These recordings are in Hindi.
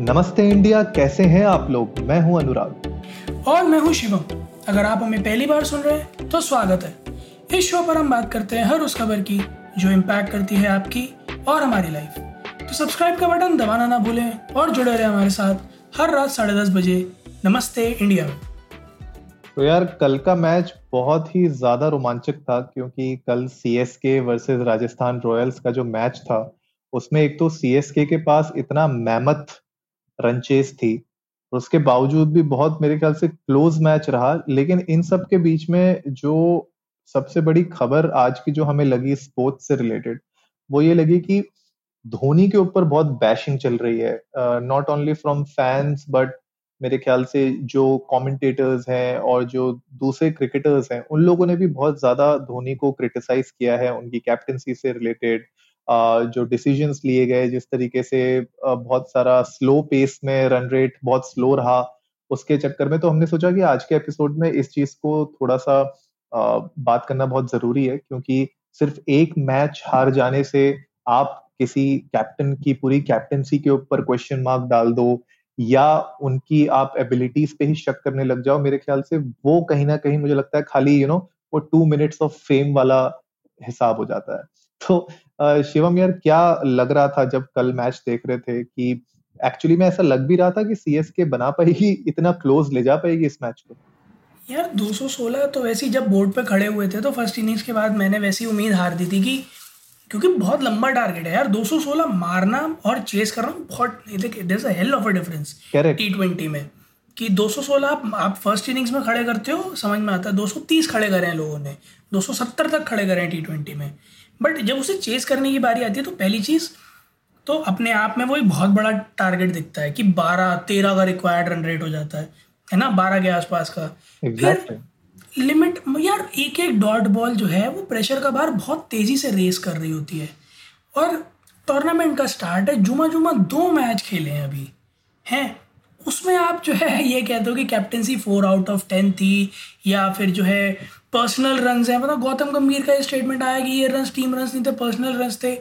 नमस्ते इंडिया कैसे हैं आप लोग? मैं हूँ अनुराग। और मैं हूँ शिवम। अगर आप हमें पहली बार सुन रहे हैं तो स्वागत है। इस शो पर हम बात करते हैं हर उस खबर की जो इम्पैक्ट करती है आपकी और हमारी लाइफ तो सब्सक्राइब का बटन दबाना ना भूलें और जुड़े रहे हमारे साथ हर रात साढ़े दस बजे नमस्ते इंडिया में। तो यार कल का मैच बहुत ही ज़्यादा रोमांचक था क्योंकि कल C S K versus Rajasthan Royals का जो मैच था उसमें एक तो सी एस के के पास इतना मैमथ रन चेस थी। उसके बावजूद भी बहुत मेरे ख्याल से क्लोज मैच रहा, लेकिन इन सब के बीच में जो सबसे बड़ी खबर आज की जो हमें लगी स्पोर्ट्स से रिलेटेड वो ये लगी कि धोनी के ऊपर बहुत बैशिंग चल रही है। Not only from fans but मेरे ख्याल से जो कमेंटेटर्स हैं और जो दूसरे क्रिकेटर्स हैं, उन लोगों ने भी बहुत ज़्यादा धोनी को क्रिटिसाइज किया है, उनकी कैप्टनसी से रिलेटेड जो डिसीजंस लिए गए, जिस तरीके से बहुत सारा स्लो पेस में रन रेट बहुत स्लो रहा, उसके चक्कर में तो हमने सोचा कि आज के एपिसोड में इस चीज़ को थोड़ा सा बात करना बहुत ज़रूरी है, क्योंकि सिर्फ़ एक मैच हार जाने से आप किसी कैप्टन की पूरी कैप्टनसी के ऊपर क्वेश्चन मार्क डाल दो, या उनकी आप एबिलिटीज पे ही शक करने लग जाओ। मेरे ख्याल से वो कहीं ना कहीं मुझे लगता है खाली यू नो वो टू मिनट्स ऑफ़ फेम वाला हिसाब हो जाता है। तो शिवम यार क्या लग रहा था जब कल मैच देख रहे थे कि एक्चुअली में ऐसा लग भी रहा था कि सीएसके बना पाएगी इतना क्लोज ले जा पाएगी इस मैच को? यार 216 तो वैसे ही जब बोर्ड पे खड़े हुए थे तो फ़र्स्ट इनिंग्स के बाद मैंने वैसी उम्मीद हार दी थी कि क्योंकि बहुत लंबा टारगेट है यार 216 मारना और चेस करना बहुत it a hell of a difference T twenty में। कि 216 आप आप फ़र्स्ट इनिंग्स में खड़े करते हो समझ में आता है 230 खड़े करे हैं लोगों ने 270 तक खड़े करे हैं टी ट्वेंटी में। बट जब उसे चेस करने की बारी आती है तो पहली चीज़ तो अपने आप में वही बहुत बड़ा टारगेट दिखता है कि बारह तेरह का रिक्वायर्ड रन रेट हो जाता है। है ना? बारह के आसपास का। exactly. फिर लिमिट यार एक एक डॉट बॉल जो है वो प्रेशर का बार बहुत तेज़ी से रेस कर रही होती है। और टूर्नामेंट का स्टार्ट है जुमा जुमा दो मैच खेले हैं अभी। हैं? उसमें आप जो है ये कहते हो कि captaincy four out of ten थी या फिर जो है पर्सनल रन है। मतलब गौतम गंभीर का ये स्टेटमेंट आया कि ये रन टीम रन नहीं थे पर्सनल रन थे।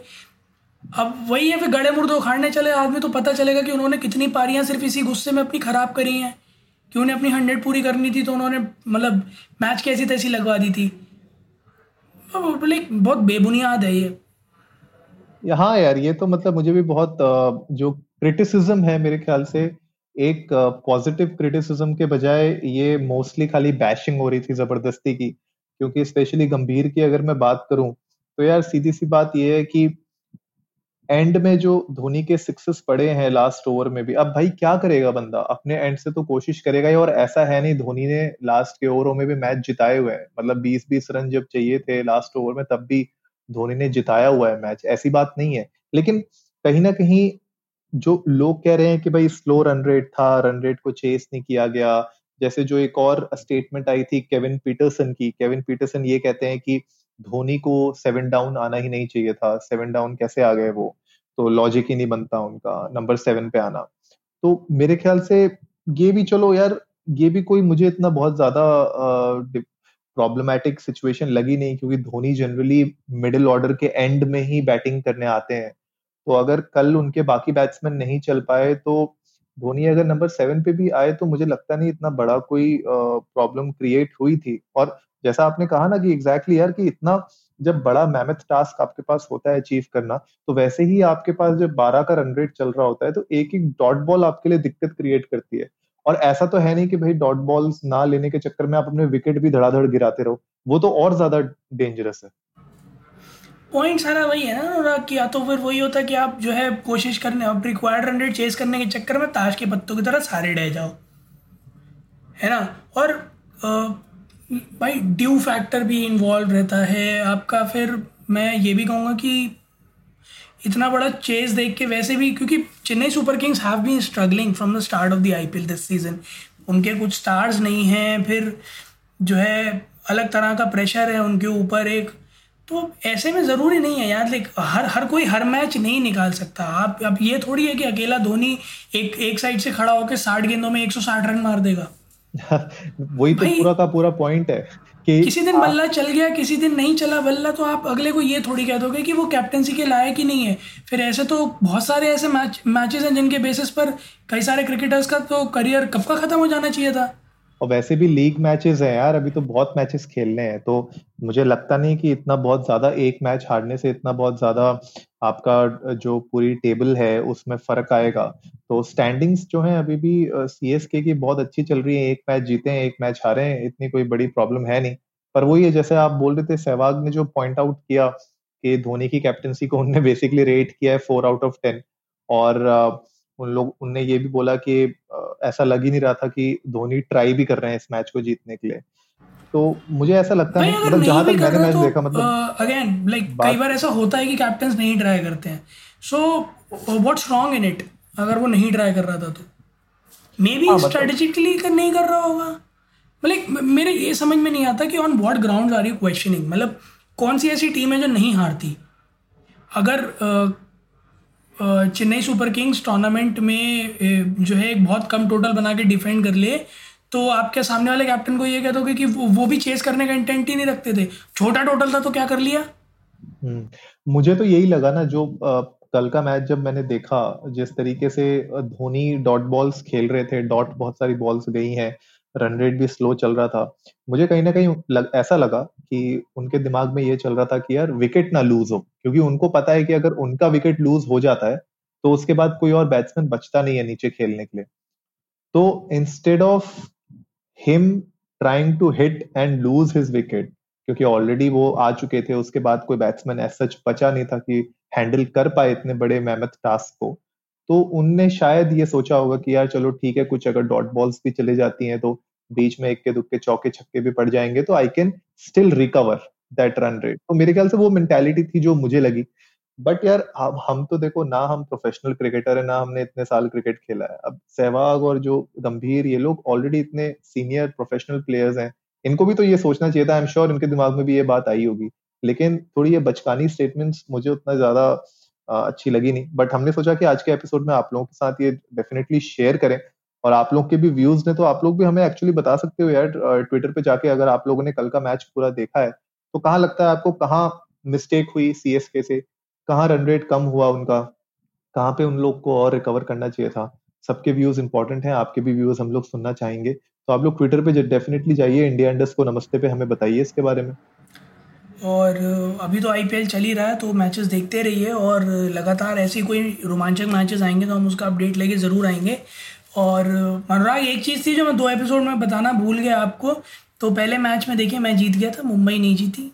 अब वही है, फिर गड़े मुर्दे उखाड़ने चले। आदमी तो पता चलेगा कि उन्होंने कितनी पारियाँ सिर्फ़ इसी गुस्से में अपनी ख़राब करी हैं। कि उन्हें अपनी हंड्रेड पूरी करनी थी तो उन्होंने मतलब मैच कैसी तैसी लगवा दी थी। लाइक बहुत बेबुनियाद है ये। हाँ यार, ये तो मतलब मुझे भी बहुत जो क्रिटिसिज्म है मेरे ख्याल से एक पॉजिटिव क्रिटिसिज्म के बजाय ये मोस्टली खाली बैशिंग हो रही थी ज़बरदस्ती की, क्योंकि स्पेशली गंभीर की अगर मैं बात करूँ तो यार सीधी सी बात ये है कि एंड में जो धोनी के सिक्सेस पड़े हैं लास्ट ओवर में भी, अब भाई क्या करेगा बंदा? अपने एंड से तो कोशिश करेगा ही, और ऐसा है नहीं धोनी ने लास्ट के ओवरों में भी मैच जिताए हुए हैं। मतलब 20-20 रन जब चाहिए थे लास्ट ओवर में, तब भी धोनी ने जिताया हुआ है मैच ऐसी बात नहीं है। लेकिन कहीं ना कहीं जो लोग कह रहे हैं कि भाई स्लो रन रेट था रन रेट को चेस नहीं किया गया। जैसे जो एक और स्टेटमेंट आई थी केविन पीटरसन की केविन पीटरसन ये कहते हैं कि धोनी को सेवन डाउन आना ही नहीं चाहिए था। सेवन डाउन कैसे आ गए वो? तो लॉजिक ही नहीं बनता उनका नंबर सेवन पे आना। तो मेरे ख्याल से ये भी चलो यार, ये भी कोई मुझे इतना बहुत ज़्यादा प्रॉब्लमेटिक सिचुएशन लगी नहीं क्योंकि धोनी जनरली मिडिल ऑर्डर के एंड में ही बैटिंग करने आते हैं। तो अगर कल उनके बाकी बैट्समैन नहीं चल पाए तो धोनी अगर नंबर सेवन पे भी आए तो मुझे लगता नहीं इतना बड़ा कोई प्रॉब्लम क्रिएट हुई थी। और जैसा आपने कहा ना कि एग्जैक्टली exactly यार कि इतना जब बड़ा मेहनत टास्क आपके पास होता है अचीव करना तो वैसे ही आपके पास जब बारह का रन रेट चल रहा होता है तो एक एक डॉट बॉल आपके लिए दिक्कत क्रिएट करती है। और ऐसा तो है नहीं कि भाई डॉट बॉल्स ना लेने के चक्कर में आप अपने विकेट भी धड़ाधड़ गिराते रहो। वो तो और ज़्यादा डेंजरस है। पॉइंट सारा वही है ना अनुराग कि या तो फिर वही होता है कि आप जो है कोशिश करने आप रिक्वायर्ड रेट चेस करने के चक्कर में ताश के पत्तों की तरह सारे रह जाओ। है ना? और आ, भाई ड्यू फैक्टर भी इन्वॉल्व रहता है। आपका फिर मैं ये भी कहूँगा कि इतना बड़ा चेस देख के वैसे भी क्योंकि Chennai Super Kings have been struggling from the start of the IPL this season उनके कुछ स्टार्स नहीं हैं फिर जो है अलग तरह का प्रेशर है उनके ऊपर एक तो ऐसे में ज़रूरी नहीं है यार लाइक हर हर कोई हर मैच नहीं निकाल सकता। आप अब ये थोड़ी है कि अकेला धोनी एक एक साइड से खड़ा होकर साठ गेंदों में 160 रन मार देगा। वही तो पूरा का पूरा पॉइंट है कि किसी दिन बल्ला चल गया किसी दिन नहीं चला बल्ला तो आप अगले को ये थोड़ी कह दोगे कि वो कैप्टनसी के लायक ही नहीं है। फिर ऐसे तो बहुत सारे ऐसे मैच मैचेस हैं जिनके बेसिस पर कई सारे क्रिकेटर्स का तो करियर कब का खत्म हो जाना चाहिए था? और वैसे भी लीग मैचेस हैं यार, अभी तो बहुत मैचेस खेलने हैं तो मुझे लगता नहीं कि इतना बहुत ज़्यादा एक मैच हारने से इतना बहुत ज़्यादा आपका जो पूरी टेबल है उसमें फ़र्क आएगा। तो स्टैंडिंग्स जो है अभी भी सी एस के की बहुत अच्छी चल रही है, एक मैच जीते हैं, एक मैच हारे हैं, इतनी कोई बड़ी प्रॉब्लम है नहीं। पर वही है, जैसे आप बोल रहे थे, सहवाग ने जो पॉइंट आउट किया कि धोनी की कैप्टनसी को उनने बेसिकली रेट किया है फोर आउट ऑफ़ टेन और उन लोग उनने ये भी बोला कि ऐसा लग ही नहीं रहा था कि धोनी ट्राई भी कर रहे हैं इस मैच को जीतने के लिए। तो मुझे ऐसा लगता है मतलब जहाँ तक मैंने मैच तो, देखा मतलब अगेन लाइक कई बार ऐसा होता है कि कैप्टन नहीं ट्राई करते हैं। So what's wrong in it अगर वो नहीं ट्राई कर रहा था तो। मे बी स्ट्रेटेजिकली नहीं कर रहा होगा। मतलब मेरे ये समझ में नहीं आता कि on what ground are you questioning मतलब कौन सी ऐसी टीम है जो नहीं हारती? अगर चेन्नई सुपर किंग्स टूर्नामेंट में जो है एक बहुत कम टोटल बना के डिफेंड कर लिए। तो आपके सामने वाले कैप्टन को ये कह दोगे कि वो भी चेस करने का इंटेंट ही नहीं रखते थे। छोटा टोटल था तो क्या कर लिया? हम्म, मुझे तो यही लगा ना जो आ, कल का मैच जब मैंने देखा जिस तरीके से धोनी डॉट बॉल्स खेल रहे थे डॉट बहुत सारी बॉल्स गई हैं रन रेट भी स्लो चल रहा था। मुझे कहीं ना कहीं लग, ऐसा लगा कि उनके दिमाग में ये चल रहा था कि यार विकेट ना लूज हो क्योंकि उनको पता है कि अगर उनका विकेट लूज हो जाता है तो उसके बाद कोई और बैट्समैन बचता नहीं है नीचे खेलने के लिए। तो instead of him trying to hit and lose his wicket क्योंकि ऑलरेडी वो आ चुके थे उसके बाद कोई बैट्समैन ऐसा सच बचा नहीं था कि हैंडल कर पाए इतने बड़े मेहमत टास्क को तो उनने शायद ये सोचा होगा कि यार चलो ठीक है कुछ अगर डॉट बॉल्स भी चले जाती हैं तो बीच में एक इक्के दुक्के चौके छक्के भी पड़ जाएँगे तो I can still recover that run rate तो मेरे ख्याल से वो मेंटेलिटी थी जो मुझे लगी। बट यार हम तो देखो, ना हम प्रोफेशनल क्रिकेटर है, ना हमने इतने साल क्रिकेट खेला है। अब सहवाग और जो गंभीर, ये लोग ऑलरेडी इतने सीनियर प्रोफेशनल प्लेयर्स हैं। इनको भी तो ये सोचना चाहिए था आई एम श्योर इनके दिमाग में भी ये बात आई होगी। लेकिन थोड़ी ये बचकानी स्टेटमेंट्स मुझे उतना ज़्यादा अच्छी लगी नहीं। बट हमने सोचा कि आज के एपिसोड में आप लोगों के साथ ये डेफिनेटली शेयर करें। और आप लोग के भी व्यूज़ ने तो आप लोग भी हमें एक्चुअली बता सकते हो यार ट्विटर पे जाके अगर आप लोगों ने कल का मैच पूरा देखा है तो कहाँ लगता है आपको कहाँ मिस्टेक हुई सीएसके से? कहाँ रन रेट कम हुआ उनका? कहाँ पे उन लोग को और रिकवर करना चाहिए था? सबके व्यूज़ इंपॉर्टेंट हैं, आपके भी व्यूज़ हम लोग सुनना चाहेंगे। तो आप लोग ट्विटर पे डेफिनेटली जाइए इंडिया इंडस को नमस्ते पे हमें बताइए इसके बारे में। और अभी तो आईपीएल चल ही रहा है तो मैचेस देखते रहिए और लगातार ऐसी कोई रोमांचक मैचेस आएँगे तो हम उसका अपडेट लेके ज़रूर आएँगे। और अनुराग एक चीज़ थी जो मैं दो एपिसोड में बताना भूल गया आपको। तो पहले मैच में देखिए मैं जीत गया था मुंबई नहीं जीती।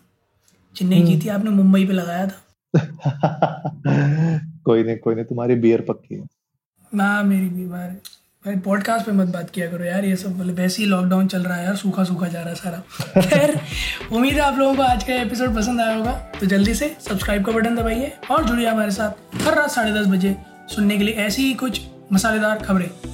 चेन्नई हम्म। जीती आपने मुंबई पे लगाया था। कोई नहीं कोई नहीं तुम्हारी बियर पक्की है। ना मेरी बीमार भाई पॉडकास्ट पे मत बात किया करो यार ये सब मतलब वैसे ही लॉकडाउन चल रहा है यार सूखा सूखा जा रहा है सारा। खैर उम्मीद है आप लोगों को आज का एपिसोड पसंद आया होगा। तो जल्दी से सब्सक्राइब का बटन दबाइए और जुड़िए हमारे साथ हर रात साढ़े दस बजे सुनने के लिए ऐसी ही कुछ मसालेदार खबरें।